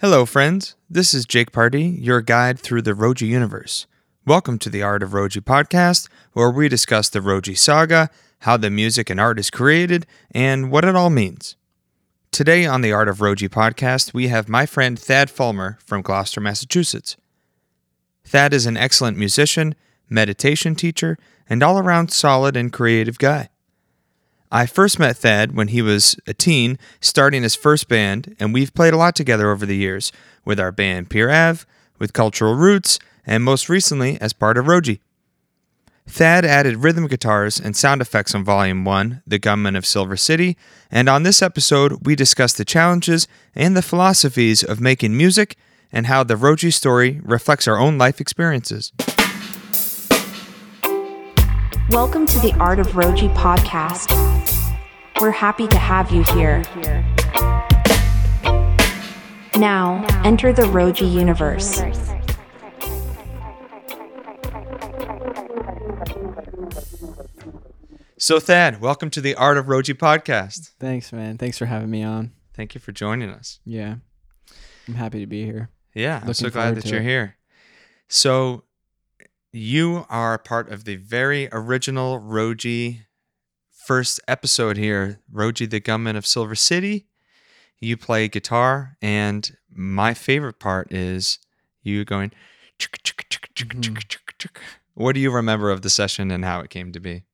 Hello, friends. This is Jake Party, your guide through the Roji universe. Welcome to the Art of Roji podcast, where we discuss the Roji saga, how the music and art is created, and what it all means. Today on the Art of Roji podcast, we have my friend Thad Fulmer from Gloucester, Massachusetts. Thad is an excellent musician, meditation teacher, and all around solid and creative guy. I first met Thad when he was a teen, starting his first band, and we've played a lot together over the years with our band Pier Ave, with Cultural Roots, and most recently as part of Roji. Thad added rhythm guitars and sound effects on Volume 1, The Gunman of Silver City, and on this episode, we discuss the challenges and the philosophies of making music and how the Roji story reflects our own life experiences. Welcome to the Art of Roji podcast. We're happy to have you here. Now, enter the Roji universe. So, Thad, welcome to the Art of Roji podcast. Thanks, man. Thanks for having me on. Thank you for joining us. Yeah. I'm happy to be here. Yeah, I'm so glad that you're it. here. So, you are part of the very original Roji first episode here, Roji the Gunman of Silver City. You play guitar, and my favorite part is you going. "Chicka, chicka, chicka, chicka, Mhm. chicka." What do you remember of the session and how it came to be?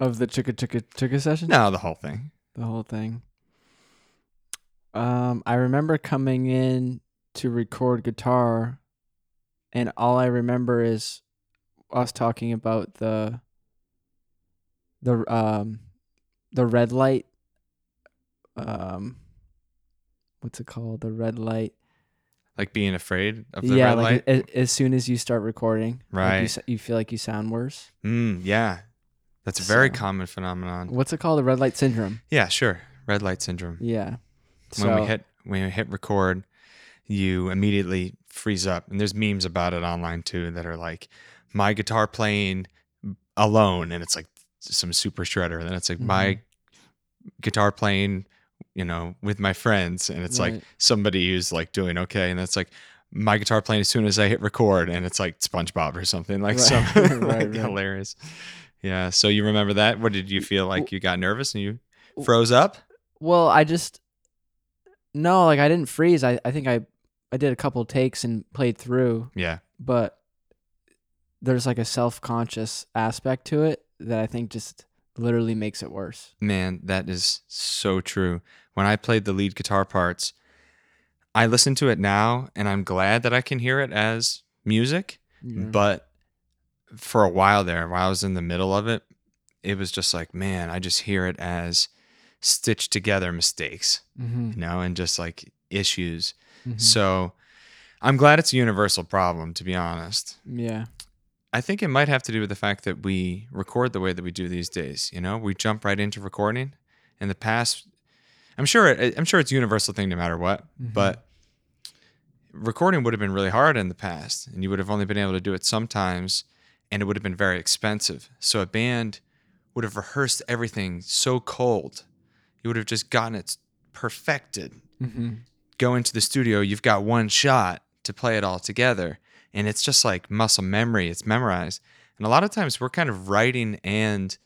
Of the chicka chicka chicka session? No, the whole thing. The whole thing. Um, I remember coming in to record guitar and all I remember is us talking about the the um the red light um what's it called? The red light. Like being afraid of the yeah, red like light. a- as soon as you start recording, like, Right. you, you feel like you sound worse. Mm, yeah, that's a very So- common phenomenon. What's it called? The red light syndrome. Yeah, sure. Red light syndrome. Yeah. when we hit when we hit record, you immediately freeze up. And there's memes about it online too that are like my guitar playing alone, and it's like some super shredder. And then it's like my Mm-hmm. guitar playing, you know, with my friends, and it's like somebody who's like doing okay, and that's like my guitar playing as soon as I hit record, and it's like SpongeBob or something like Right, some like right. hilarious. Yeah. So you remember that? What did you feel like? You got nervous and you froze up? Well, I just no, like I didn't freeze. I, I think I I did a couple takes and played through, Yeah. but there's like a self conscious aspect to it that I think just literally makes it worse. Man, that is so true. When I played the lead guitar parts, I listen to it now and I'm glad that I can hear it as music. Yeah. But for a while there, while I was in the middle of it, it was just like, man, I just hear it as stitched together mistakes, Mhm, you know, and just like issues. mhm. So I'm glad it's a universal problem, to be honest. yeah, I think it might have to do with the fact that we record the way that we do these days. You know, we jump right into recording. In the past, I'm sure I'm sure it's a universal thing no matter what. Mhm. But recording would have been really hard in the past, and you would have only been able to do it sometimes, and it would have been very expensive. So a band would have rehearsed everything so cold. You would have just gotten it perfected Mhm. go into the studio, you've got one shot to play it all together. And it's just like muscle memory, it's memorized. And a lot of times we're kind of writing and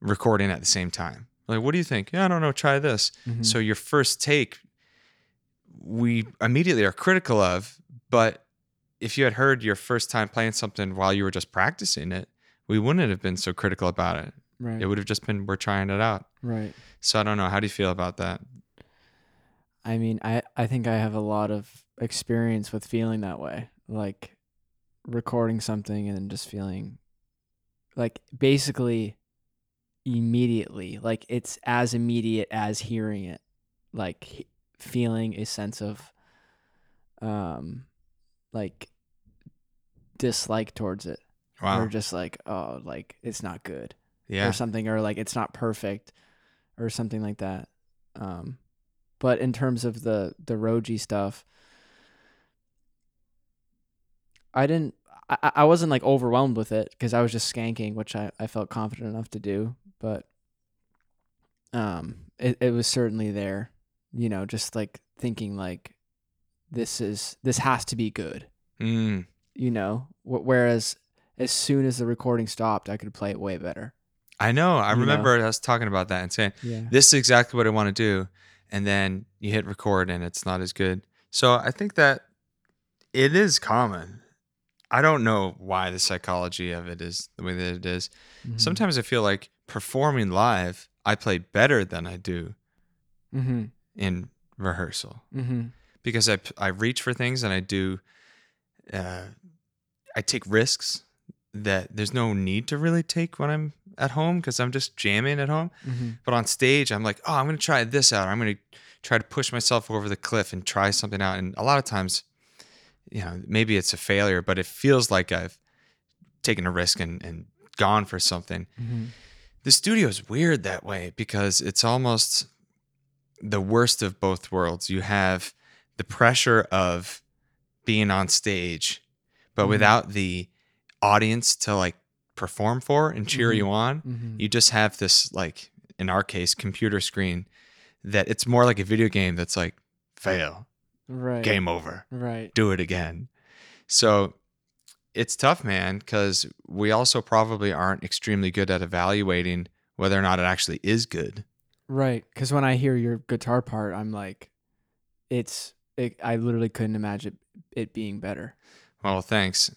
recording at the same time. Like, what do you think? Yeah, I don't know, try this. Mhm. So your first take, we immediately are critical of. But if you had heard your first time playing something while you were just practicing it, we wouldn't have been so critical about it. right, It would have just been, we're trying it out. right. So I don't know. How do you feel about that? I mean, I I think I have a lot of experience with feeling that way, like recording something and then just feeling like basically immediately, like it's as immediate as hearing it, like he- feeling a sense of um like dislike towards it Wow. or just like oh like it's not good Yeah. or something or like it's not perfect or something like that um but in terms of the the roji stuff i didn't i, I- wasn't like overwhelmed with it because i was just skanking which I, I felt confident enough to do but um it, it was certainly there you know just like thinking like this is this has to be good. Mm. You know, Wh- whereas as soon as the recording stopped, I could play it way better. I know. I You know? remember us talking about that and saying, Yeah. this is exactly what I want to do. And then you hit record and it's not as good. So I think that it is common. I don't know why the psychology of it is the way that it is. Mm-hmm. Sometimes I feel like performing live, I play better than I do Mm-hmm. in rehearsal Mm-hmm. because I, I reach for things and I do, uh, I take risks that there's no need to really take when I'm at home because I'm just jamming at home. Mm-hmm. But on stage, I'm like, oh, I'm going to try this out. I'm going to try to push myself over the cliff and try something out. And a lot of times, you know, maybe it's a failure, but it feels like I've taken a risk and, and gone for something. Mm-hmm. The studio is weird that way because it's almost the worst of both worlds. You have the pressure of being on stage, but Mhm. without the audience to like perform for and cheer Mhm. you on Mm-hmm. you just have this like in our case computer screen that it's more like a video game that's like fail Right. game over Right. do it again so it's tough man because we also probably aren't extremely good at evaluating whether or not it actually is good Right. Because when I hear your guitar part, I'm like, it's. It, I literally couldn't imagine it being better. well thanks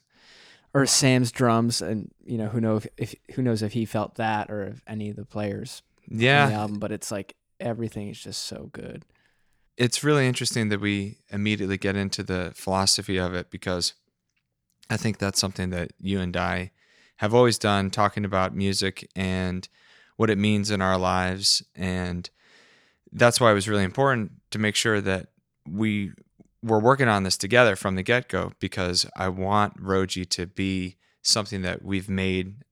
Or Sam's drums, and you know who know if, if who knows if he felt that or if any of the players on the yeah album. But it's like everything is just so good. It's really interesting that we immediately get into the philosophy of it because I think that's something that you and I have always done talking about music and what it means in our lives. And that's why it was really important to make sure that we were working on this together from the get-go because I want Roji to be something that we've made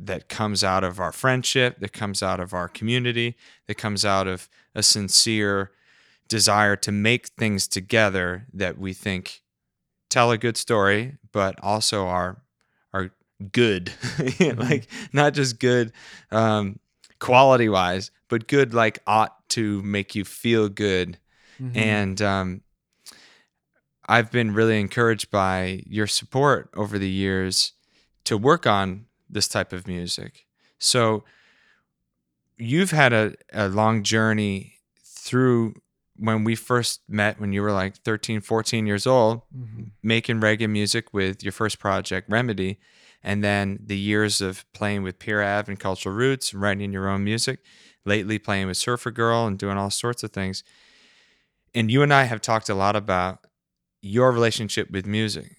that comes out of our friendship, that comes out of our community, that comes out of a sincere desire to make things together that we think tell a good story, but also are are good, like not just good um, quality wise, but good like ought to make you feel good. Mhm. And um, I've been really encouraged by your support over the years to work on this type of music. So you've had a, a long journey through when we first met when you were like 13, 14 years old, Mhm. making reggae music with your first project, Remedy, and then the years of playing with Pier Ave and Cultural Roots, and writing your own music, lately playing with Surfer Girl and doing all sorts of things. And you and I have talked a lot about your relationship with music.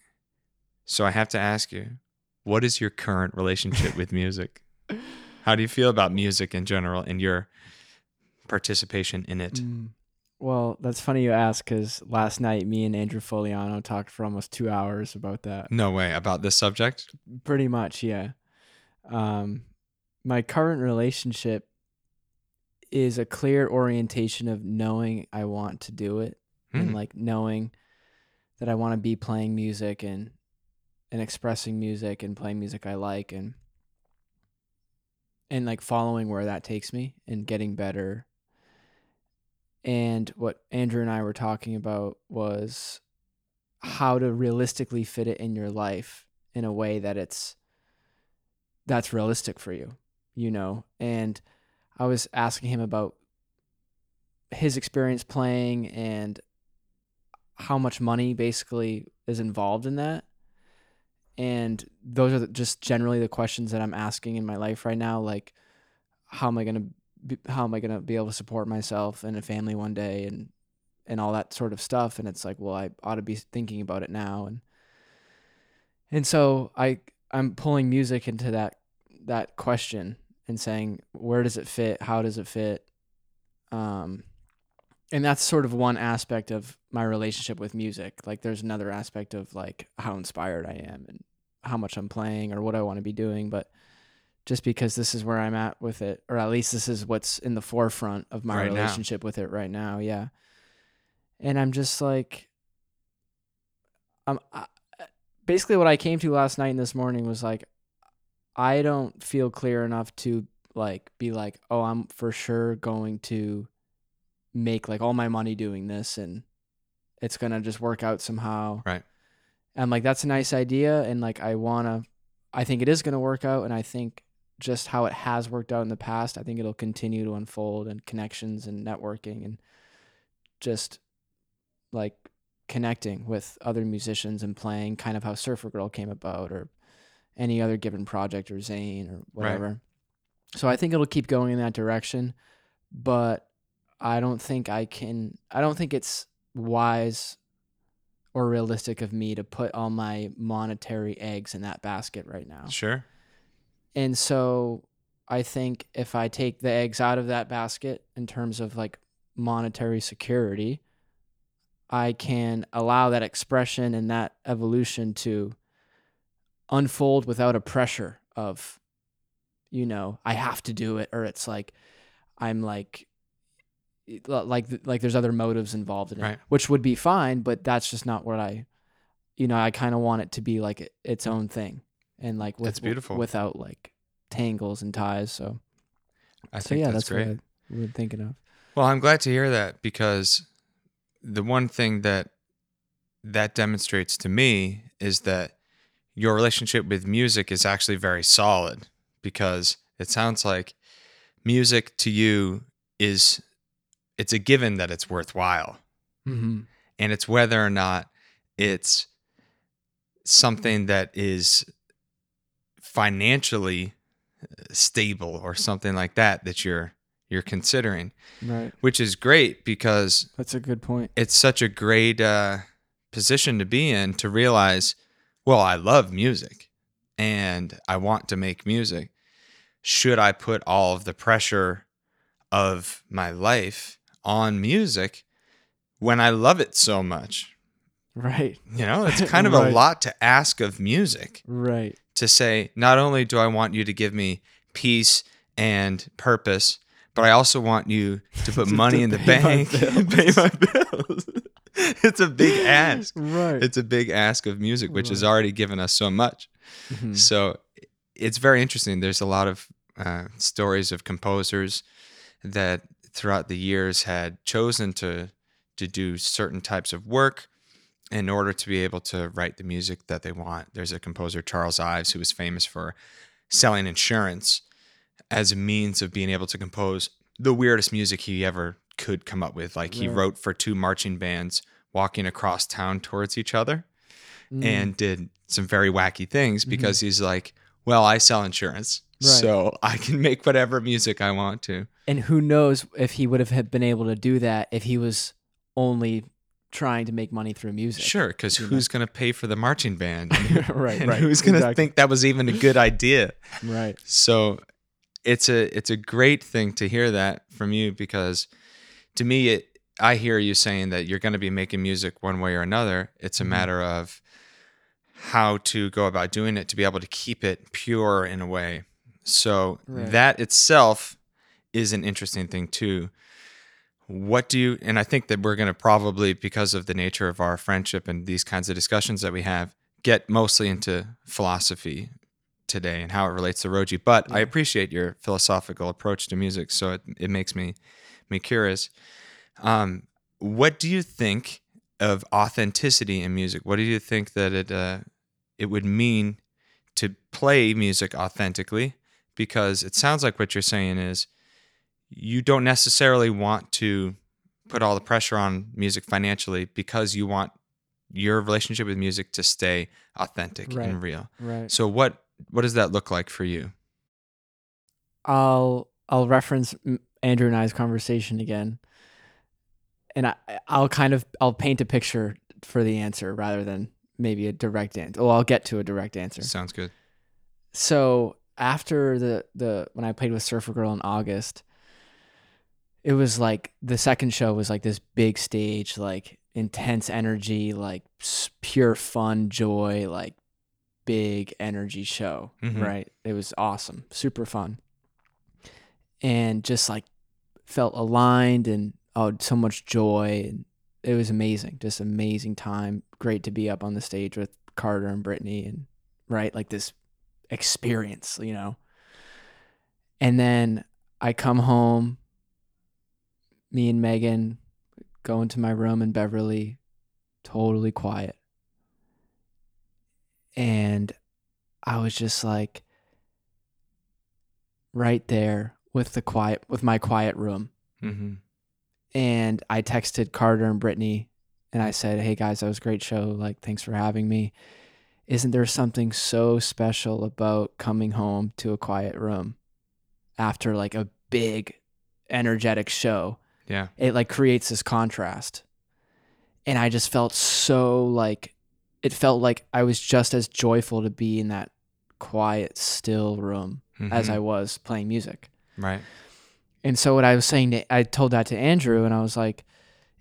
So I have to ask you, what is your current relationship with music? How do you feel about music in general and your participation in it? Mm. Well, that's funny you ask because last night me and Andrew Foliano talked for almost two hours about that. No way about this subject. Pretty much, yeah. Um, my current relationship is a clear orientation of knowing I want to do it and Hmm. like knowing that I want to be playing music and and expressing music and playing music I like and and like following where that takes me and getting better. And what Andrew and I were talking about was how to realistically fit it in your life in a way that it's that's realistic for you, you know. And I was asking him about his experience playing and how much money basically is involved in that. And those are just generally the questions that I'm asking in my life right now. Like, how am I gonna be, how am I gonna be able to support myself and a family one day and and all that sort of stuff. And it's like, well, I ought to be thinking about it now. And and so I I'm pulling music into that that question and saying, where does it fit? How does it fit? Um, and that's sort of one aspect of my relationship with music. Like there's another aspect of like how inspired I am and how much I'm playing or what I want to be doing. But just because this is where I'm at with it, or at least this is what's in the forefront of my Right now. relationship with it right now. Yeah. And I'm just like, I'm I, basically what I came to last night and this morning was like, I don't feel clear enough to like be like, oh, I'm for sure going to make like all my money doing this and it's gonna just work out somehow. Right. And like that's a nice idea, and like I wanna, I think it is gonna work out, and I think just how it has worked out in the past, I think it'll continue to unfold and connections and networking and just like connecting with other musicians and playing kind of how Surfer Girl came about or any other given project or Zane or whatever. So I think it'll keep going in that direction, but I don't think I can I don't think it's wise or realistic of me to put all my monetary eggs in that basket right now. Sure. And so I think if I take the eggs out of that basket in terms of like monetary security, I can allow that expression and that evolution to unfold without a pressure of, you know, I have to do it, or it's like I'm like, like like there's other motives involved in it, Right. which would be fine, but that's just not what I, you know, I kind of want it to be like its own thing, and like with, That's beautiful. without like tangles and ties. So, I so think yeah, that's, that's, great. what I, we're thinking of. Well, I'm glad to hear that because the one thing that that demonstrates to me is that your relationship with music is actually very solid because it sounds like music to you is it's a given that it's worthwhile Mm-hmm. and it's whether or not it's something that is financially uh, stable or something like that that you're you're considering Right. which is great because That's a good point. it's such a great uh, position to be in to realize, well, I love music and I want to make music. Should I put all of the pressure of my life on music when I love it so much? Right. You know, it's kind of a lot to ask of music Right. To say, not only do I want you to give me peace and purpose, but I also want you to put money to in the bank and pay my bills. it's a big ask. Right. It's a big ask of music, which has already given us so much. Mhm. So it's very interesting. There's a lot of uh, stories of composers that throughout the years had chosen to to do certain types of work in order to be able to write the music that they want. There's a composer Charles Ives who was famous for selling insurance as a means of being able to compose the weirdest music he ever could come up with. Like he Right. wrote for two marching bands walking across town towards each other Mm. and did some very wacky things because he's like, well, I sell insurance, Right. so I can make whatever music I want to. and who knows if he would have been able to do that if he was only trying to make money through music. Sure, because who's going to pay for the marching band? right. and right. who's going to exactly. think that was even a good idea? Right. So it's a it's a great thing to hear that from you because to me it I hear you saying that you're going to be making music one way or another. It's a Mhm. matter of how to go about doing it to be able to keep it pure in a way. So Right. that itself is an interesting thing too. What do you and I think that we're going to probably because of the nature of our friendship and these kinds of discussions that we have get mostly into philosophy today and how it relates to Roji. But I appreciate your philosophical approach to music, so it, it makes me me curious. Um, what do you think of authenticity in music? What do you think that it uh, it would mean to play music authentically? Because it sounds like what you're saying is you don't necessarily want to put all the pressure on music financially because you want your relationship with music to stay authentic Right. and real. Right. So what what does that look like for you? I'll I'll reference Andrew and I's conversation again, and I I'll kind of I'll paint a picture for the answer rather than maybe a direct answer. Well, I'll get to a direct answer. Sounds good. so after the the when I played with Surfer Girl in August, it was like the second show was like this big stage, like intense energy, like pure fun, joy, like big energy show, Mhm. right? It was awesome, super fun, and just like felt aligned and oh, so much joy, and it was amazing, just amazing time. Great to be up on the stage with Carter and Brittany, and right, like this experience, you know. And then I come home, me and Megan go into my room in Beverly, totally quiet. And I was just like right there with the quiet with my quiet room. Mm-hmm. And I texted Carter and Brittany and I said, Hey guys, that was a great show. Like, thanks for having me. Isn't there something so special about coming home to a quiet room after like a big energetic show? Yeah. It like creates this contrast. And I just felt so like it felt like I was just as joyful to be in that quiet, still room as Mhm. I was playing music. Right. And so what I was saying to, I told that to Andrew and I was like,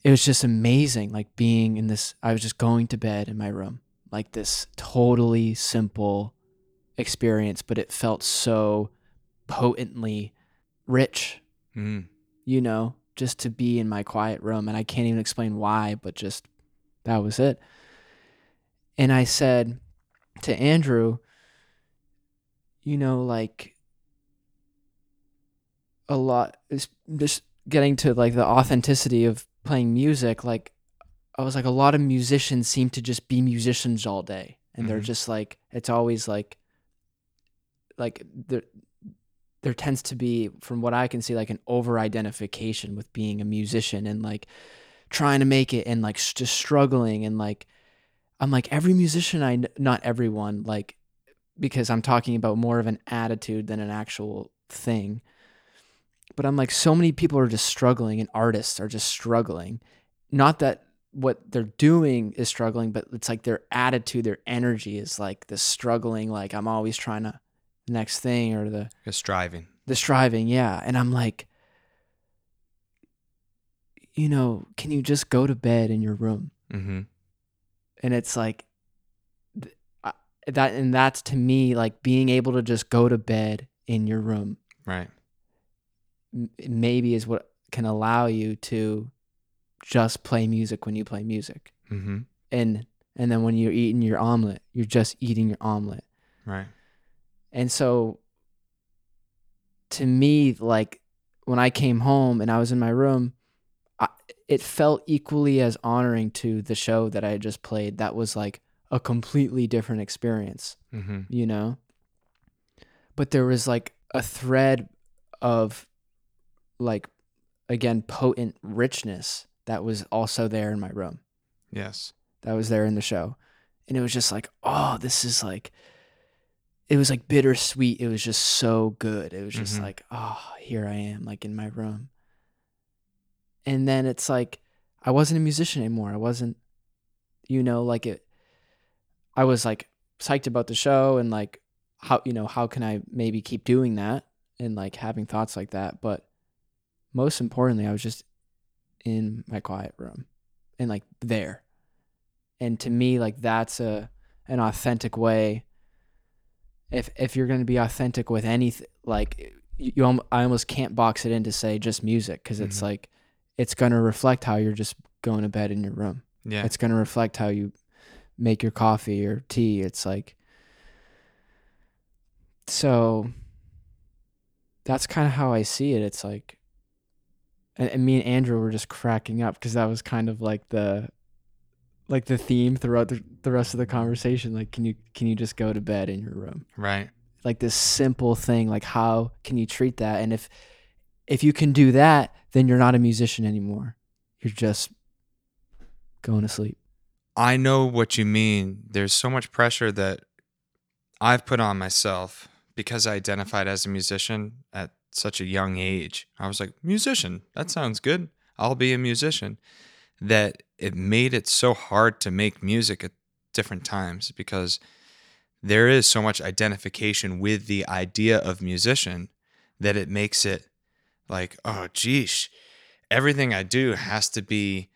it was just amazing, like being in this, I was just going to bed in my room, like this totally simple experience, but it felt so potently rich, Mm. you know, just to be in my quiet room. And I can't even explain why, but just that was it. And I said to Andrew, you know, like a lot is just getting to like the authenticity of playing music. Like, I was like, a lot of musicians seem to just be musicians all day. And they're Mhm. just like, it's always like, like there, there tends to be, from what I can see, like an over identification with being a musician and like trying to make it and like just struggling and like, I'm like every musician I not everyone like because I'm talking about more of an attitude than an actual thing. But I'm like so many people are just struggling and artists are just struggling. Not that what they're doing is struggling, but it's like their attitude, their energy is like the struggling like I'm always trying to the next thing or the You're striving. the striving, yeah. And I'm like you know, can you just go to bed in your room? Mm-hmm. and it's like th- I- that and that's to me like being able to just go to bed in your room Right. m- maybe is what can allow you to just play music when you play music Mm-hmm. and and then when you're eating your omelet you're just eating your omelet Right. And so to me like when i came home and i was in my room I, it felt equally as honoring to the show that i had just played that was like a completely different experience Mm-hmm. you know but there was like a thread of like again potent richness that was also there in my room Yes. that was there in the show. And it was just like, oh, this is like, it was like bittersweet. It was just so good. It was just Mhm. like, oh, here I am, like in my room. And then it's like, I wasn't a musician anymore. I wasn't, you know, like it, I was like psyched about the show and like, how, you know, how can I maybe keep doing that and like having thoughts like that. But most importantly, I was just in my quiet room and like there and to me like that's a an authentic way if if you're going to be authentic with anything like you, you I almost can't box it in to say just music cuz it's Mhm. like it's going to reflect how you're just going to bed in your room Yeah. it's going to reflect how you make your coffee or tea it's like so that's kind of how I see it it's like and, and me and Andrew were just cracking up because that was kind of like the like the theme throughout the, the rest of the conversation like can you can you just go to bed in your room right. like this simple thing like how can you treat that and if if you can do that then you're not a musician anymore you're just going to sleep I know what you mean. There's so much pressure that I've put on myself because I identified as a musician at such a young age. I was like, musician, that sounds good. I'll be a musician. That it made it so hard to make music at different times because there is so much identification with the idea of musician that it makes it like, oh, geesh, everything I do has to be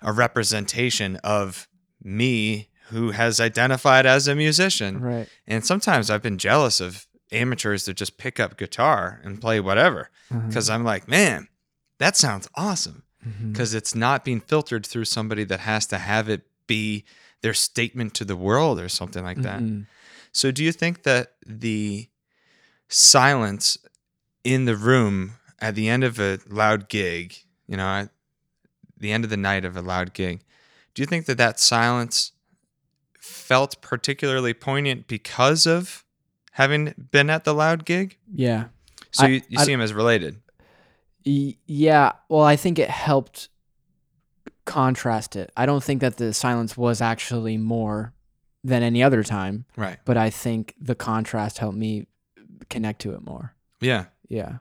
a representation of me who has identified as a musician. right And sometimes I've been jealous of amateurs that just pick up guitar and play whatever Mm-hmm. because I'm like, man, that sounds awesome Because it's not being filtered through somebody that has to have it be their statement to the world or something like that. Mhm. So, do you think that the silence in the room at the end of a loud gig, you know, at the end of the night of a loud gig, Do you think that that silence felt particularly poignant because of having been at the loud gig? Yeah. So I- you, you I- see them as related. Y- Yeah, well, I think it helped contrast it. I don't think that the silence was actually more than any other time, Right. but I think the contrast helped me connect to it more. Yeah. Yeah.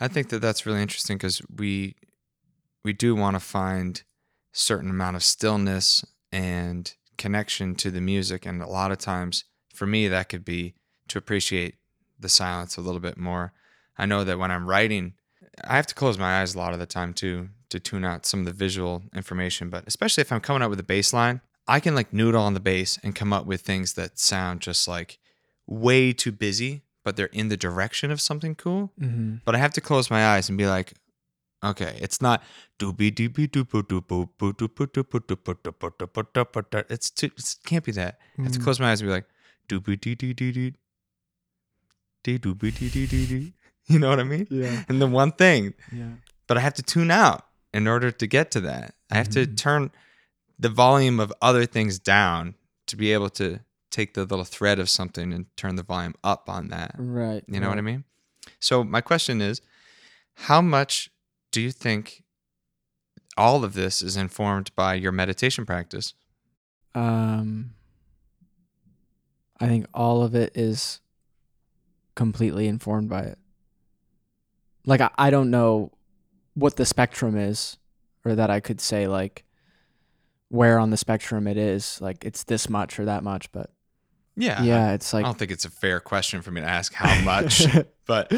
I think that that's really interesting because we we do want to find certain amount of stillness and connection to the music, and a lot of times for me that could be to appreciate the silence a little bit more. I know that when I'm writing, I have to close my eyes a lot of the time too to tune out some of the visual information, but especially if I'm coming up with a bass line, I can like noodle on the bass and come up with things that sound just like way too busy, but they're in the direction of something cool Mm-hmm. but I have to close my eyes and be like, okay, it's not doobie doobie doopo doopo boo doopo doopo doopo doopo doopo doopo doo- It's too, it can't be that. I have to Mhm. close my eyes and be like, doobie dee dee dee dee dee doobie dee dee dee dee. You know what I mean? Yeah. And the one thing, Yeah. but I have to tune out in order to get to that. I have to Mhm. turn the volume of other things down to be able to take the little thread of something and turn the volume up on that. Right. You know what I mean? So my question is, how much do you think all of this is informed by your meditation practice? Um, I think all of it is completely informed by it. Like I, I don't know what the spectrum is, or that I could say like where on the spectrum it is. Like it's this much or that much, but Yeah. yeah, it's like I don't think it's a fair question for me to ask how much, but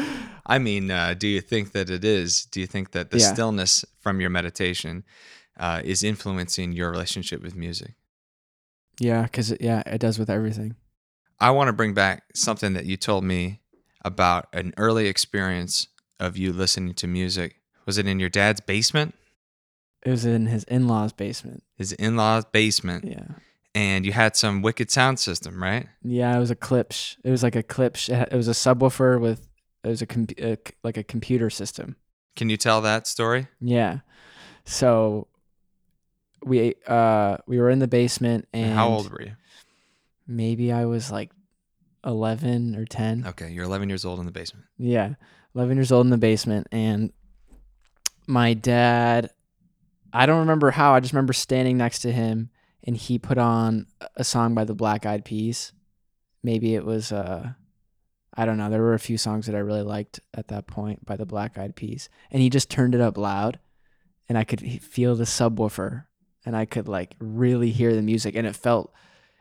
I mean, uh, do you think that it is? Do you think that the Yeah. stillness from your meditation uh, is influencing your relationship with music? yeah, because yeah, it does with everything. I want to bring back something that you told me about an early experience of you listening to music. Was it in your dad's basement? It was in his in-laws' basement. His in law's basement. Yeah. and you had some wicked sound system, right? Yeah, it was a Klipsch. It was like a Klipsch. It, had- it was a subwoofer with it was a, com- a like a computer system. Can you tell that story? Yeah. So we uh we were in the basement and, And how old were you? Maybe I was like 11 or 10. Okay, you're 11 years old in the basement. Yeah. 11 years old in the basement and my dad I don't remember how. I just remember standing next to him and he put on a song by the Black Eyed Peas. Maybe it was uh I don't know. There were a few songs that I really liked at that point by the Black Eyed Peas. And he just turned it up loud and I could feel the subwoofer and I could like really hear the music and it felt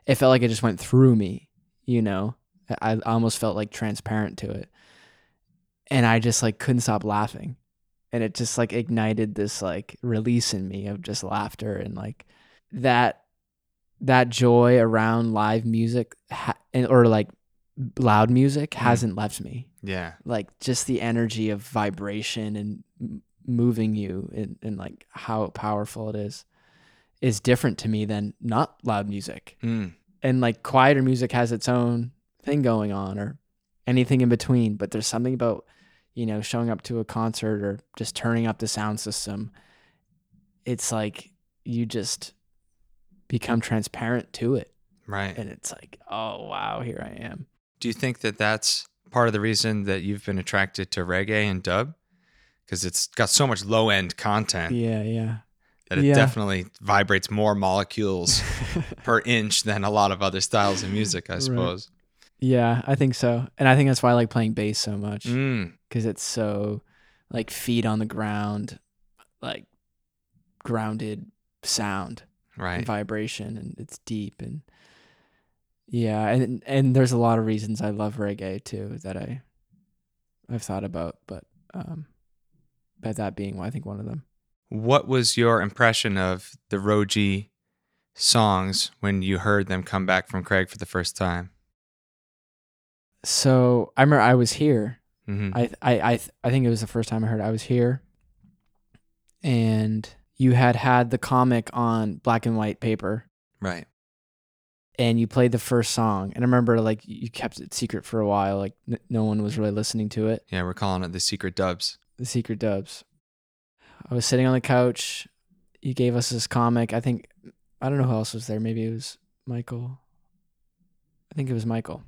it felt like it just went through me, you know. I almost felt like transparent to it. And I just like couldn't stop laughing. And it just like ignited this like release in me of just laughter and like that that joy around live music ha- and- or like loud music hasn't left me Yeah. like just the energy of vibration and m- moving you and, and like how powerful it is is different to me than not loud music Mm. and like quieter music has its own thing going on or anything in between but there's something about you know showing up to a concert or just turning up the sound system it's like you just become transparent to it Right. and it's like oh wow here i am Do you think that that's part of the reason that you've been attracted to reggae and dub? Because it's got so much low end content yeah yeah that it yeah. definitely vibrates more molecules per inch than a lot of other styles of music, I Right. Yeah, I think so. And I think that's why I like playing bass so much Mm. because it's so like feet on the ground, like grounded sound and Right. vibration and it's deep and yeah, and and there's a lot of reasons I love reggae too that I I've thought about, but um by that being I think one of them. What was your impression of the Roji songs when you heard them come back from Craig for the first time? So I remember I was here hmm I I I th- I think it was the first time I heard I was here, and you had had the comic on black and white paper, Right. and you played the first song. And I remember like you kept it secret for a while, like n- no one was really listening to it. Yeah, we're calling it the Secret Dubs. The secret dubs. I was sitting on the couch. You gave us this comic. I think I don't know who else was there. Maybe it was Michael. I think it was Michael.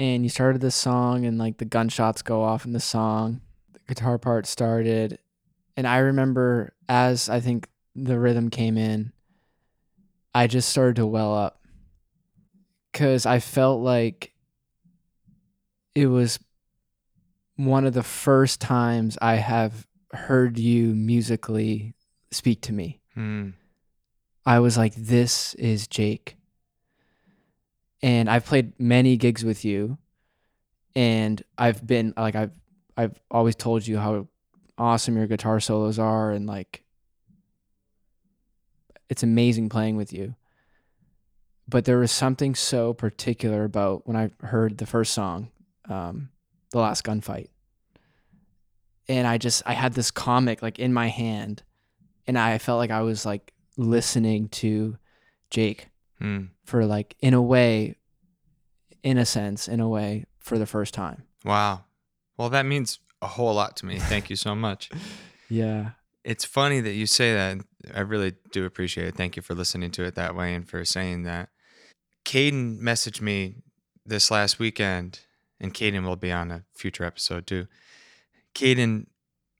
And you started this song, and like the gunshots go off in the song, the guitar part started. And I remember as I think the rhythm came in, I just started to well up because I felt like it was one of the first times I have heard you musically speak to me. Hmm. I was like, this is Jake. And I've played many gigs with you. And I've been like I've I've always told you how awesome your guitar solos are and like it's amazing playing with you. But there was something so particular about when I heard the first song, um, The Last Gunfight. And I just I had this comic like in my hand and I felt like I was like listening to Jake Hmm. For like in a way in a sense in a way for the first time Wow. Well, that means a whole lot to me. Thank you so much. yeah It's funny that you say that. I really do appreciate it. Thank you for listening to it that way and for saying that. Caden messaged me this last weekend, and Caden will be on a future episode too. Caden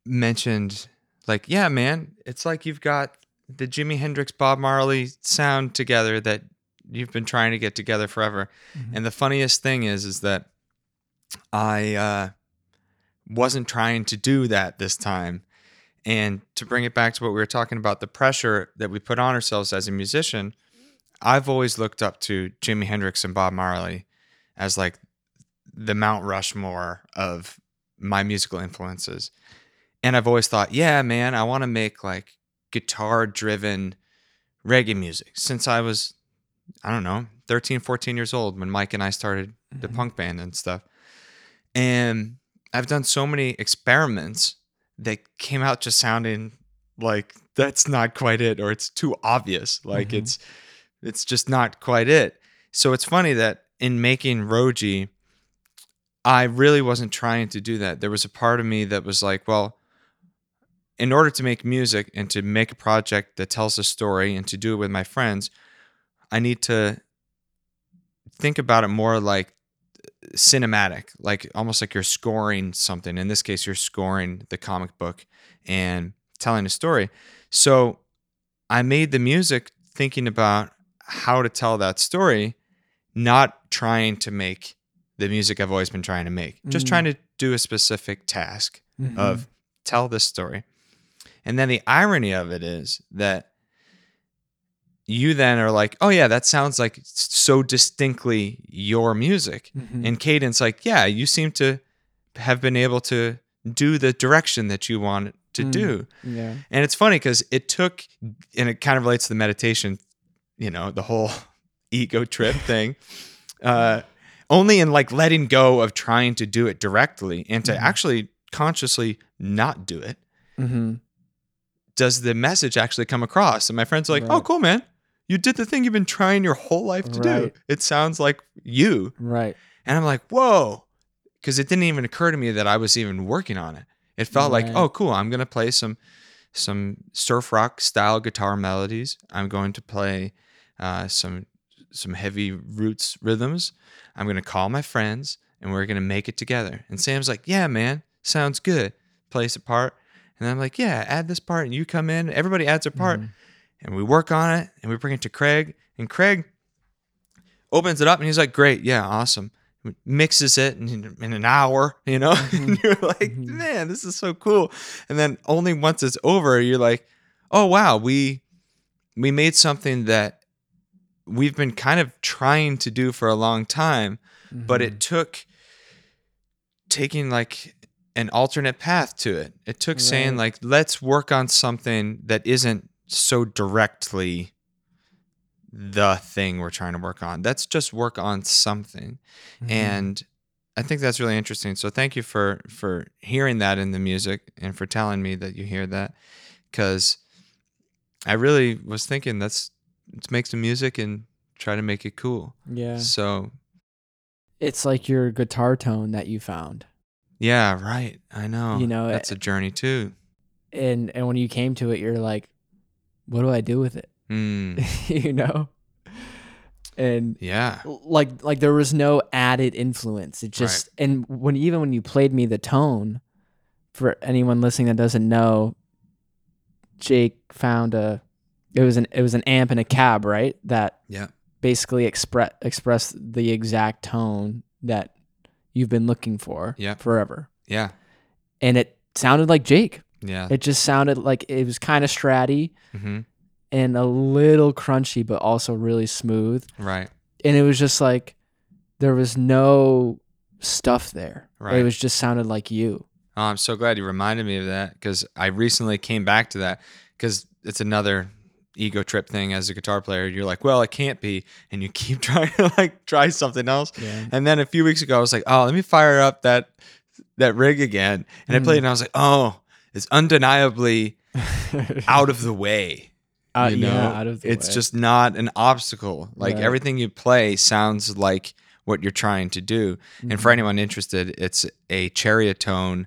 mentioned, like, yeah, man, it's like you've got the Jimi Hendrix, Bob Marley sound together that you've been trying to get together forever. And the funniest thing is, is that I uh, wasn't trying to do that this time. And to bring it back to what we were talking about, the pressure that we put on ourselves as a musician, I've always looked up to Jimi Hendrix and Bob Marley as like the Mount Rushmore of my musical influences. And I've always thought, yeah, man, I want to make like guitar driven reggae music since I was, I don't know, 13, 14 years old when Mike and I started the Mhm. punk band and stuff. And I've done so many experiments that came out just sounding like that's not quite it or it's too obvious like Mhm. it's it's just not quite it so it's funny that in making roji i really wasn't trying to do that there was a part of me that was like well in order to make music and to make a project that tells a story and to do it with my friends i need to think about it more like cinematic, like almost like you're scoring something. In this case, you're scoring the comic book and telling a story. So I made the music thinking about how to tell that story, not trying to make the music I've always been trying to make, just Mm. trying to do a specific task Mhm. of tell this story. And then the irony of it is that you then are like, oh yeah, that sounds like so distinctly your music. Mhm. And Caden's, like, yeah, you seem to have been able to do the direction that you want to Mm. do. yeah And it's funny because it took, and it kind of relates to the meditation, you know, the whole ego trip thing. Uh, only in like letting go of trying to do it directly and to Mhm. actually consciously not do it, mm-hmm. does the message actually come across? And my friends are like, oh, cool, man. You did the thing you've been trying your whole life to do. It sounds like you. right And I'm like, whoa. Because it didn't even occur to me that I was even working on it. It felt like, oh, cool. I'm gonna play some some surf rock style guitar melodies. I'm going to play uh, some some heavy roots rhythms. I'm gonna call my friends and we're gonna make it together. And Sam's like, yeah, man, sounds good. Plays a part. And I'm like, yeah, add this part. And you come in. Everybody adds a part. Mhm. And we work on it and we bring it to Craig. And Craig opens it up and he's like, great, yeah, awesome. Mixes it in, in an hour, you know? and Mhm. you're like, Mhm. man, this is so cool. And then only once it's over, you're like, oh wow, we we made something that we've been kind of trying to do for a long time, but Mhm. it took taking like an alternate path to it. It took saying Right. like, let's work on something that isn't so directly the thing we're trying to work on. Let's just work on something. Mhm. And I think that's really interesting. So thank you for for hearing that in the music and for telling me that you hear that cuz I really was thinking let's let's make some music and try to make it cool. yeah So it's like your guitar tone that you found yeah, right. I know. You know, that's a journey too. and and when you came to it you're like what do i do with it Mm, you know? And yeah. like like there was no added influence. It just and when even when you played me the tone, for anyone listening that doesn't know, Jake found a it was an it was an amp and a cab, right? That Yeah. basically express express the exact tone that you've been looking for Yeah. forever. Yeah. And it sounded like Jake. Yeah. It just sounded like it was kind of stratty hmm and a little crunchy, but also really smooth. Right. And it was just like there was no stuff there. Right. It was just sounded like you. Oh, I'm so glad you reminded me of that because I recently came back to that because it's another ego trip thing as a guitar player. You're like, well, it can't be, and you keep trying to like try something else. Yeah. And then a few weeks ago, I was like, oh, let me fire up that that rig again, and I Mm. played, and I was like, oh, it's undeniably out of the way. Uh, you know, yeah, out of the it's way. just not an obstacle. Like Right. everything you play sounds like what you're trying to do. And for Mhm. anyone interested, it's a Ceriatone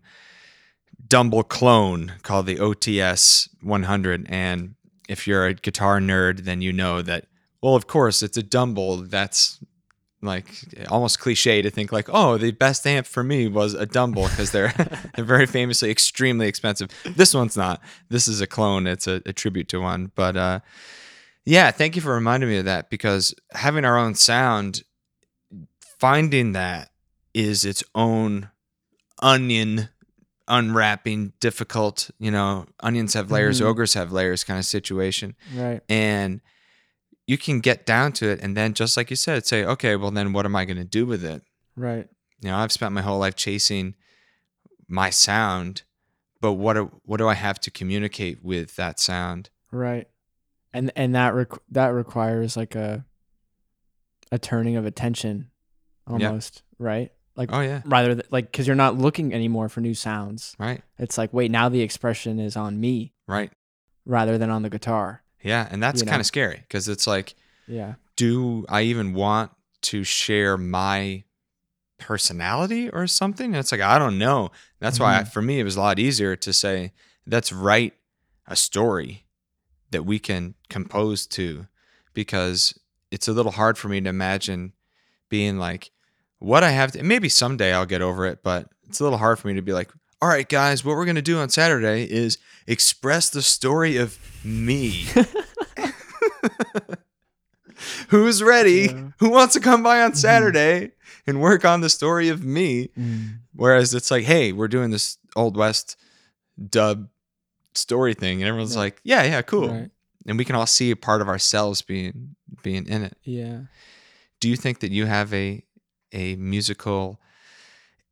Dumble clone called the OTS 100. And if you're a guitar nerd, then you know that. Well, of course, it's a Dumble. That's like almost cliche to think like, oh, the best amp for me was a Dumble because they're they're very famously extremely expensive. This one's not. This is a clone. It's a, a tribute to one. But uh, yeah, thank you for reminding me of that because having our own sound, finding that is its own onion unwrapping, difficult. You know, onions have layers, Mhm. ogres have layers kind of situation. right. And you can get down to it and then just like you said, say, okay, well then what am I going to do with it? Right. You know, I've spent my whole life chasing my sound, but what do, what do I have to communicate with that sound? Right. And and that requ- that requires like a a turning of attention almost, right? Like Oh yeah, rather th- like cuz you're not looking anymore for new sounds. right, It's like wait, now the expression is on me right, rather than on the guitar. Yeah, and that's You know? kind of scary because it's like, Yeah. do I even want to share my personality or something? And it's like I don't know. That's why I, Mhm. for me it was a lot easier to say let's write a story that we can compose to because it's a little hard for me to imagine being like what I have to maybe someday I'll get over it, but it's a little hard for me to be like, all right, guys, what we're gonna do on Saturday is express the story of me. Who's ready? Yeah. Who wants to come by on Mhm. Saturday and work on the story of me? Mm. Whereas it's like, hey, we're doing this Old West dub story thing, and everyone's Yeah. like, yeah, yeah, cool, Right. and we can all see a part of ourselves being being in it. Yeah. Do you think that you have a a musical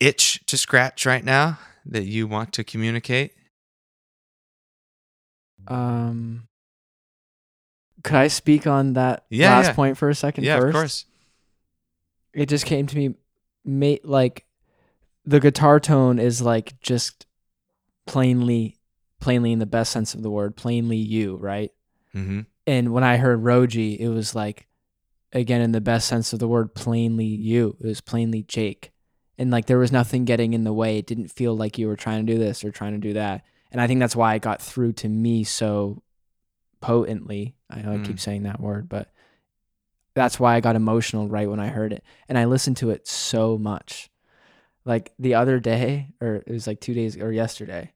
itch to scratch right now that you want to communicate? Um could I speak on that Yeah, last yeah. point for a second yeah, first? of course. it just came to me mate like the guitar tone is like just plainly plainly in the best sense of the word plainly you right Mm-hmm. and when i heard roji it was like again in the best sense of the word plainly you it was plainly jake and like there was nothing getting in the way it didn't feel like you were trying to do this or trying to do that and i think that's why it got through to me so potently i know i Mm. keep saying that word but that's why I got emotional right when I heard it. And I listened to it so much. Like the other day, or it was like two days or yesterday,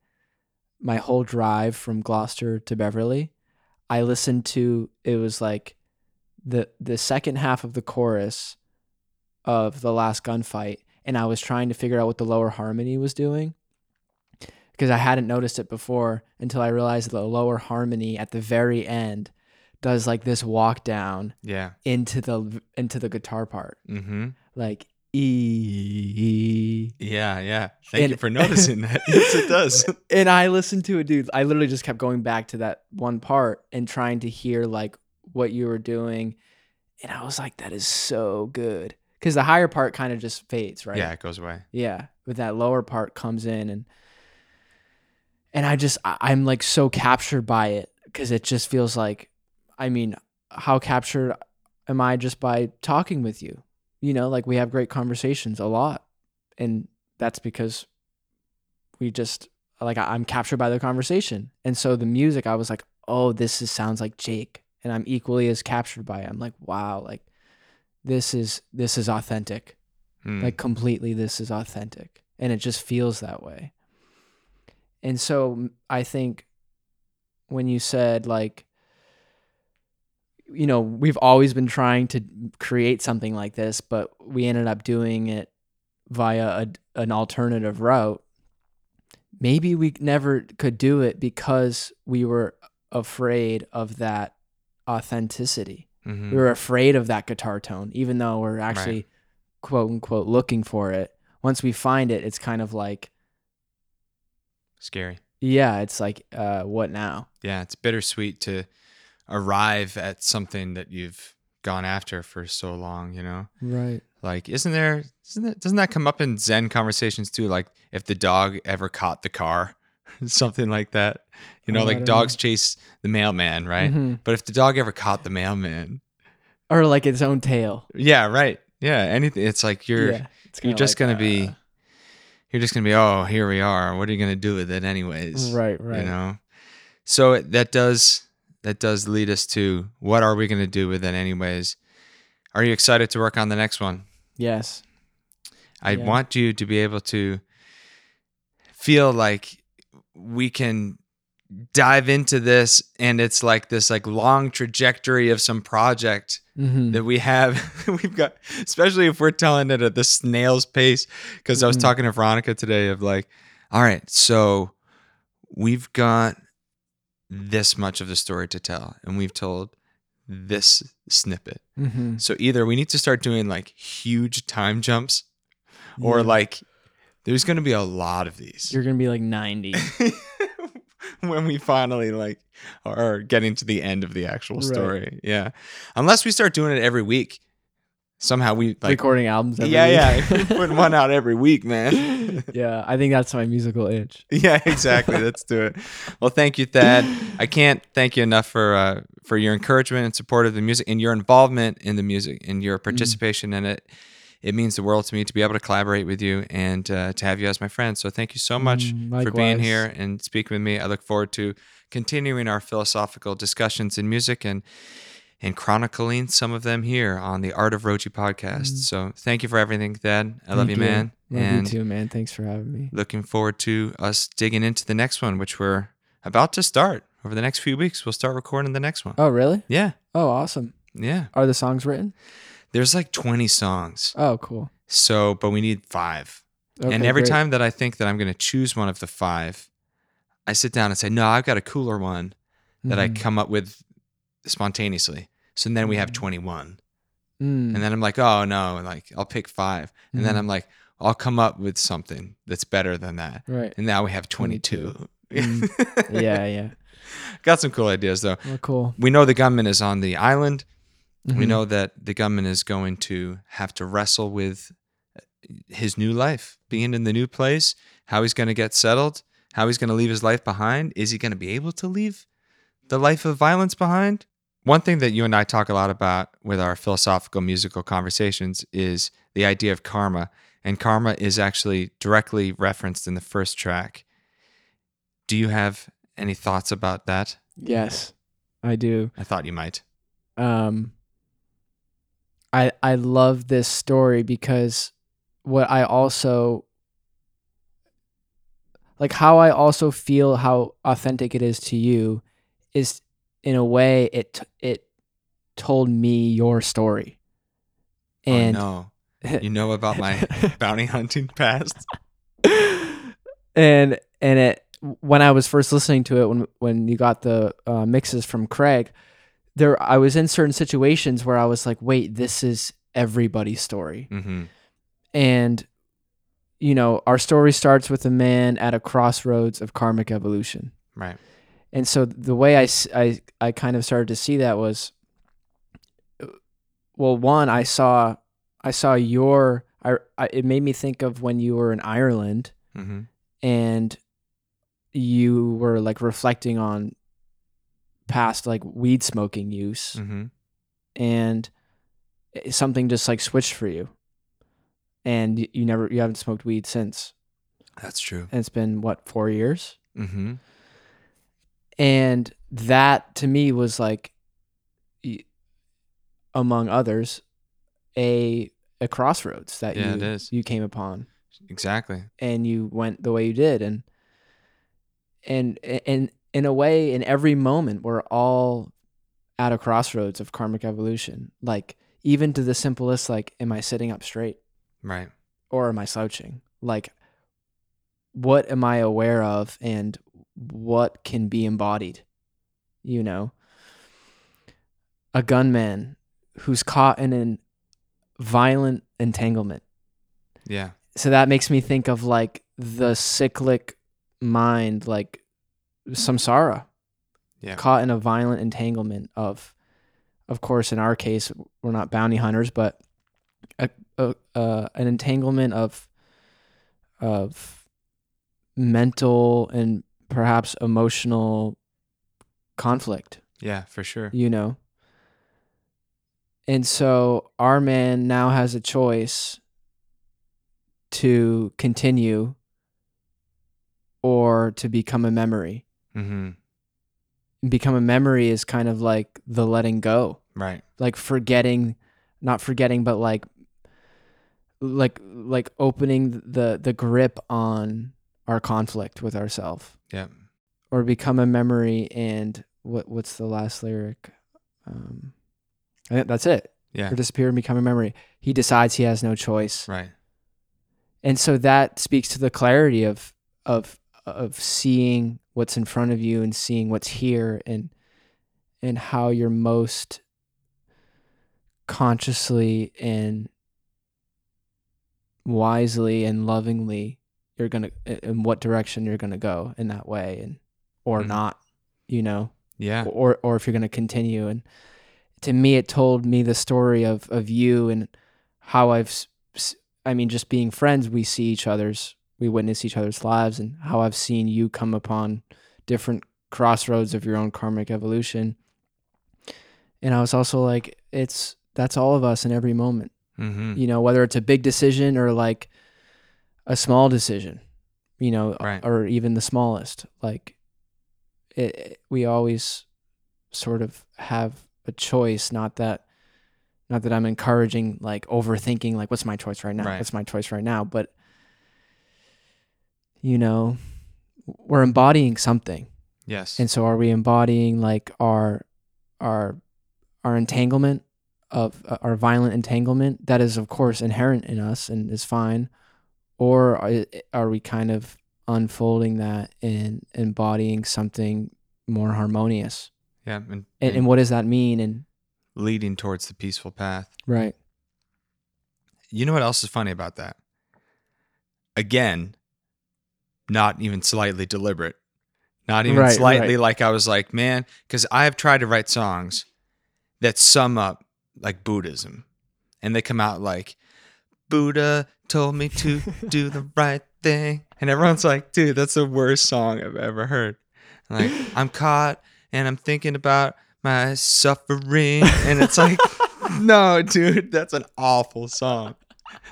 my whole drive from Gloucester to Beverly, I listened to it was like the the second half of the chorus of the last gunfight, and I was trying to figure out what the lower harmony was doing. Because I hadn't noticed it before until I realized the lower harmony at the very end does like this walk down Yeah. into the into the guitar part Mm-hmm. like e Yeah, yeah. Thank you And- for noticing that. yes, it does. and i listened to it dude i literally just kept going back to that one part and trying to hear like what you were doing and i was like that is so good because the higher part kind of just fades right Yeah, it goes away. yeah but that lower part comes in and and i just I, i'm like so captured by it because it just feels like i mean how captured am i just by talking with you you know like we have great conversations a lot and that's because we just like i'm captured by the conversation and so the music i was like oh this is sounds like jake and I'm equally as captured by it. I'm like, wow, like this is this is authentic. Hmm. Like completely this is authentic. And it just feels that way. And so I think when you said like you know, we've always been trying to create something like this, but we ended up doing it via a, an alternative route. Maybe we never could do it because we were afraid of that authenticity. Mhm. We were afraid of that guitar tone, even though we're actually quote unquote looking for it. Once we find it, it's kind of like, scary. yeah, it's like, uh, what now? Yeah, it's bittersweet to arrive at something that you've gone after for so long, you know? Right. Like, isn't there, isn't that, doesn't that come up in Zen conversations too? Like, if the dog ever caught the car, something like that. You know, Oh, like dogs chase the mailman, right? Mhm. But if the dog ever caught the mailman, Or like its own tail. yeah, right. Yeah, anything. It's like you're, yeah. It's you're just like, gonna be, uh, you're just gonna be, oh, here we are. What are you gonna do with it, anyways? right, right. you know so it- that does that does lead us to what are we going to do with it anyways are you excited to work on the next one Yes. i Yeah. want you to be able to feel like we can dive into this and it's like this like long trajectory of some project Mm-hmm. that we have we've got especially if we're telling it at the snail's pace because i was Mhm. talking to veronica today of like all right so we've got this much of the story to tell and we've told this snippet Mm-hmm. so either we need to start doing like huge time jumps or like there's going to be a lot of these you're gonna be like 90. when we finally like are getting to the end of the actual Right. story. Yeah. Unless we start doing it every week. Somehow we like recording albums. Every Yeah, week. yeah. Putting one out every week, man. yeah, I think that's my musical itch. yeah, exactly. Let's do it. Well, thank you, Thad. I can't thank you enough for uh, for your encouragement and support of the music and your involvement in the music and your participation in it. It means the world to me to be able to collaborate with you and uh, to have you as my friend. So thank you so much Mm, for being here and speaking with me. I look forward to continuing our philosophical discussions in music and and chronicling some of them here on the Art of Roji podcast. So thank you for everything, Thad. I love Mm. Thank you, man. Love and you too, man. Thanks for having me. looking forward to us digging into the next one, which we're about to start. Over the next few weeks, we'll start recording the next one. Oh, really? Yeah, Oh, awesome. yeah. Are the songs written? There's like 20 songs. Oh, cool. So, but we need five. and every great. time that I think that I'm going to choose one of the five, I sit down and say, no, I've got a cooler one that I Mhm. come up with spontaneously. So then we have Mhm. 21. Mm. And then I'm like, oh no, like I'll pick five. And then Mhm. I'm like, I'll come up with something that's better than that. right. And now we have 22. Mm. Yeah, yeah. Got some cool ideas though. Well, cool. We know the gunman is on the island. We Mhm. know that the gunman is going to have to wrestle with his new life, being in the new place, how he's going to get settled, how he's going to leave his life behind. Is he going to be able to leave the life of violence behind? One thing that you and I talk a lot about with our philosophical musical conversations is the idea of karma. And karma is actually directly referenced in the first track. Do you have any thoughts about that? Yes, I do. I thought you might. um I I love this story because what I also like how I also feel how authentic it is to you is in a way it it told me your story. And oh no. You know about my bounty hunting past? and and it when I was first listening to it when when you got the uh, mixes from Craig, there I was in certain situations where I was like, wait, this is everybody's story, Mm-hmm. and you know our story starts with a man at a crossroads of karmic evolution, Right. and so the way I, I, I kind of started to see that was, well, one I saw I saw your I, I it made me think of when you were in Ireland Mm-hmm. and you were like reflecting on past like weed smoking use Mm-hmm. and something just like switched for you and you never you haven't smoked weed since That's true. and it's been what 4 years Mm-hmm. and that to me was like among others, a a crossroads that Yeah, you it is. you came upon Exactly. and you went the way you did and and and in a way in every moment we're all at a crossroads of karmic evolution. Like even to the simplest like am i sitting up straight? Right. or am i slouching? Like what am i aware of and what can be embodied you know? A gunman who's caught in an violent entanglement. Yeah. so that makes me think of like the cyclic mind like samsara Yeah. caught in a violent entanglement of of course in our case we're not bounty hunters but a, a, uh, an entanglement of of mental and perhaps emotional conflict Yeah, for sure. you know and so our man now has a choice to continue or to become a memory Mm-hmm. become a memory is kind of like the letting go Right. like forgetting not forgetting but like like like opening the the grip on our conflict with ourselves Yeah. or become a memory and what what's the last lyric um I think that's it Yeah. or disappear and become a memory he decides he has no choice Right. and so that speaks to the clarity of of of seeing what's in front of you and seeing what's here and and how you're most consciously and wisely and lovingly you're gonna in what direction you're gonna go in that way and or Mhm. not you know Yeah. or or if you're going to continue and to me it told me the story of of you and how I've I mean just being friends we see each other's we witness each other's lives and how I've seen you come upon different crossroads of your own karmic evolution and I was also like it's that's all of us in every moment Mm-hmm. you know whether it's a big decision or like a small decision you know Right. or even the smallest like it, it- we always sort of have a choice not that not that i'm encouraging like overthinking like what's my choice right now Right. what's my choice right now but you know we're embodying something Yes. and so are we embodying like our our our entanglement of uh, our violent entanglement that is of course inherent in us and is fine or are, are we kind of unfolding that and embodying something more harmonious yeah. And, and, and and what does that mean and leading towards the peaceful path. right You know what else is funny about that? Again, not even slightly deliberate. Not even Right, slightly right. like I was like, man, because I have tried to write songs that sum up like Buddhism. And they come out like, Buddha told me to do the right thing. And everyone's like, dude, that's the worst song I've ever heard. Like, I'm caught and I'm thinking about my suffering. And it's like, no, dude, that's an awful song.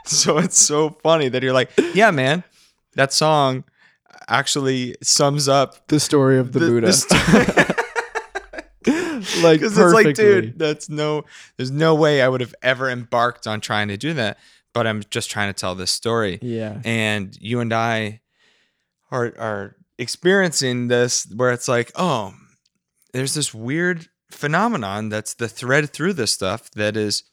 So it's so funny that you're like, yeah, man, that song actually sums up the story of the, buddha like, because it's like, dude, that's no, there's no way I would have ever embarked on trying to do that. But I'm just trying to tell this story, yeah and you and I are are experiencing this where it's like, oh, there's this weird phenomenon that's the thread through this stuff that is.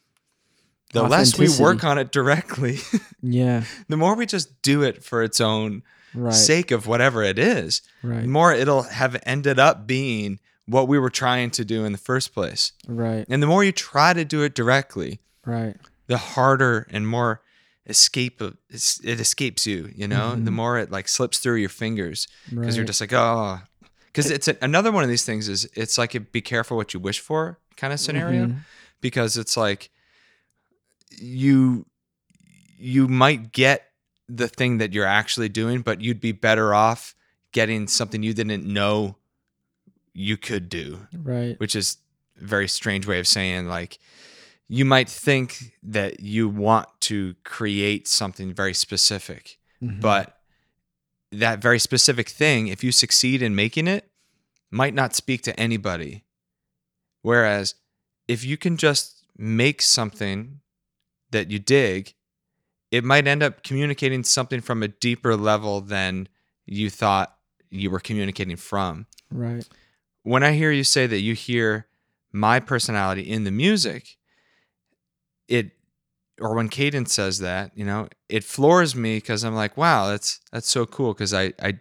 The less we work on it directly, yeah the more we just do it for its own right sake of whatever it is, right more it'll have ended up being what we were trying to do in the first place. right And the more you try to do it directly, right the harder and more escape of- it escapes you, you know? The Mhm. more it like slips through your fingers because you're just like, "Oh." Cuz it's a, another one of these things is it's like a be careful what you wish for kind of scenario Mhm. because it's like you you might get the thing that you're actually doing but you'd be better off getting something you didn't know you could do. Right. Which is a very strange way of saying like you might think that you want to create something very specific Mhm. but that very specific thing if you succeed in making it might not speak to anybody. Whereas if you can just make something that you dig, it might end up communicating something from a deeper level than you thought you were communicating from. Right. When I hear you say that you hear my personality in the music, it or when Cadence says that, you know, it floors me because I'm like, wow, that's that's so cool because I I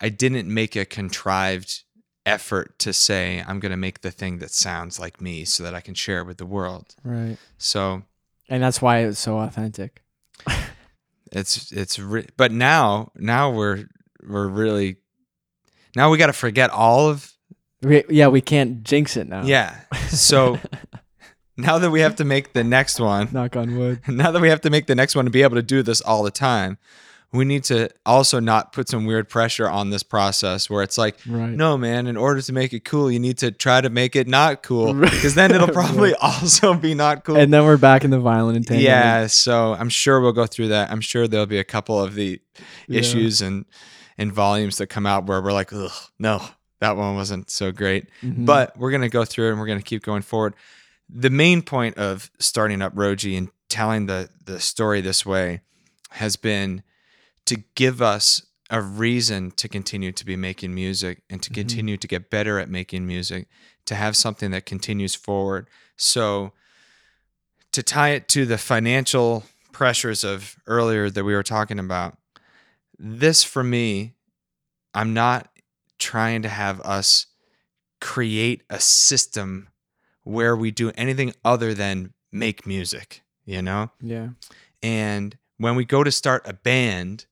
I didn't make a contrived effort to say I'm gonna make the thing that sounds like me so that I can share it with the world. Right. So And that's why it's so authentic. It's it's re- but now now we're we're really now we got to forget all of We, yeah, we can't jinx it now. yeah. So now that we have to make the next one, Knock on wood. now that we have to make the next one to be able to do this all the time, we need to also not put some weird pressure on this process where it's like, Right. no, man, in order to make it cool, you need to try to make it not cool because then it'll probably also be not cool. And then we're back in the violent entanglement. yeah, so I'm sure we'll go through that. I'm sure there'll be a couple of the Yeah. issues and and volumes that come out where we're like, Ugh, no, that one wasn't so great. Mhm. But we're gonna go through it and we're gonna keep going forward. The main point of starting up Roji and telling the the story this way has been to give us a reason to continue to be making music and to Mhm. continue to get better at making music, to have something that continues forward. So to tie it to the financial pressures of earlier that we were talking about, this for me, I'm not trying to have us create a system where we do anything other than make music, you know? yeah. And when we go to start a band,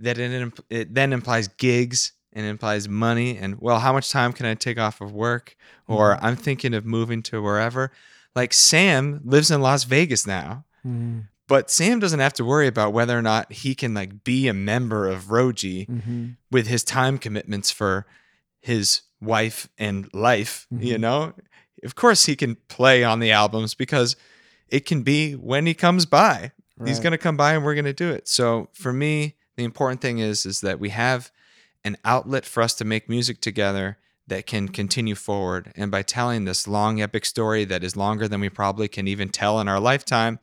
that it, imp- it then implies gigs and implies money and well, how much time can I take off of work? Or Mhm. I'm thinking of moving to wherever. Like Sam lives in Las Vegas now, Mhm. but Sam doesn't have to worry about whether or not he can like be a member of Roji Mhm. with his time commitments for his wife and life, you Mhm. know? Of course he can play on the albums because it can be when he comes by. He's going to come by and we're going to do it. So for me, the important thing is is that we have an outlet for us to make music together that can continue forward. And by telling this long epic story that is longer than we probably can even tell in our lifetime,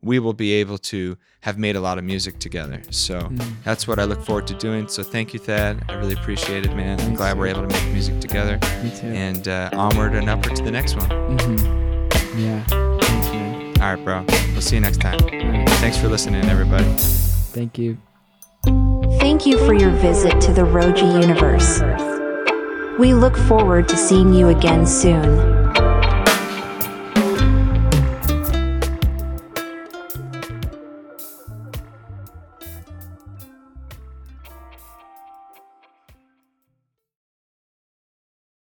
we will be able to have made a lot of music together. So Mm. that's what I look forward to doing. So thank you, Thad. I really appreciate it, man. I'm glad we're able to make music together. Me too. And uh, onward and upward to the next one. Mhm. Yeah. Thanks, man. All right, bro. We'll see you next time. Right. Thanks for listening, everybody. Thank you. Thank you for your visit to the Roji universe. We look forward to seeing you again soon.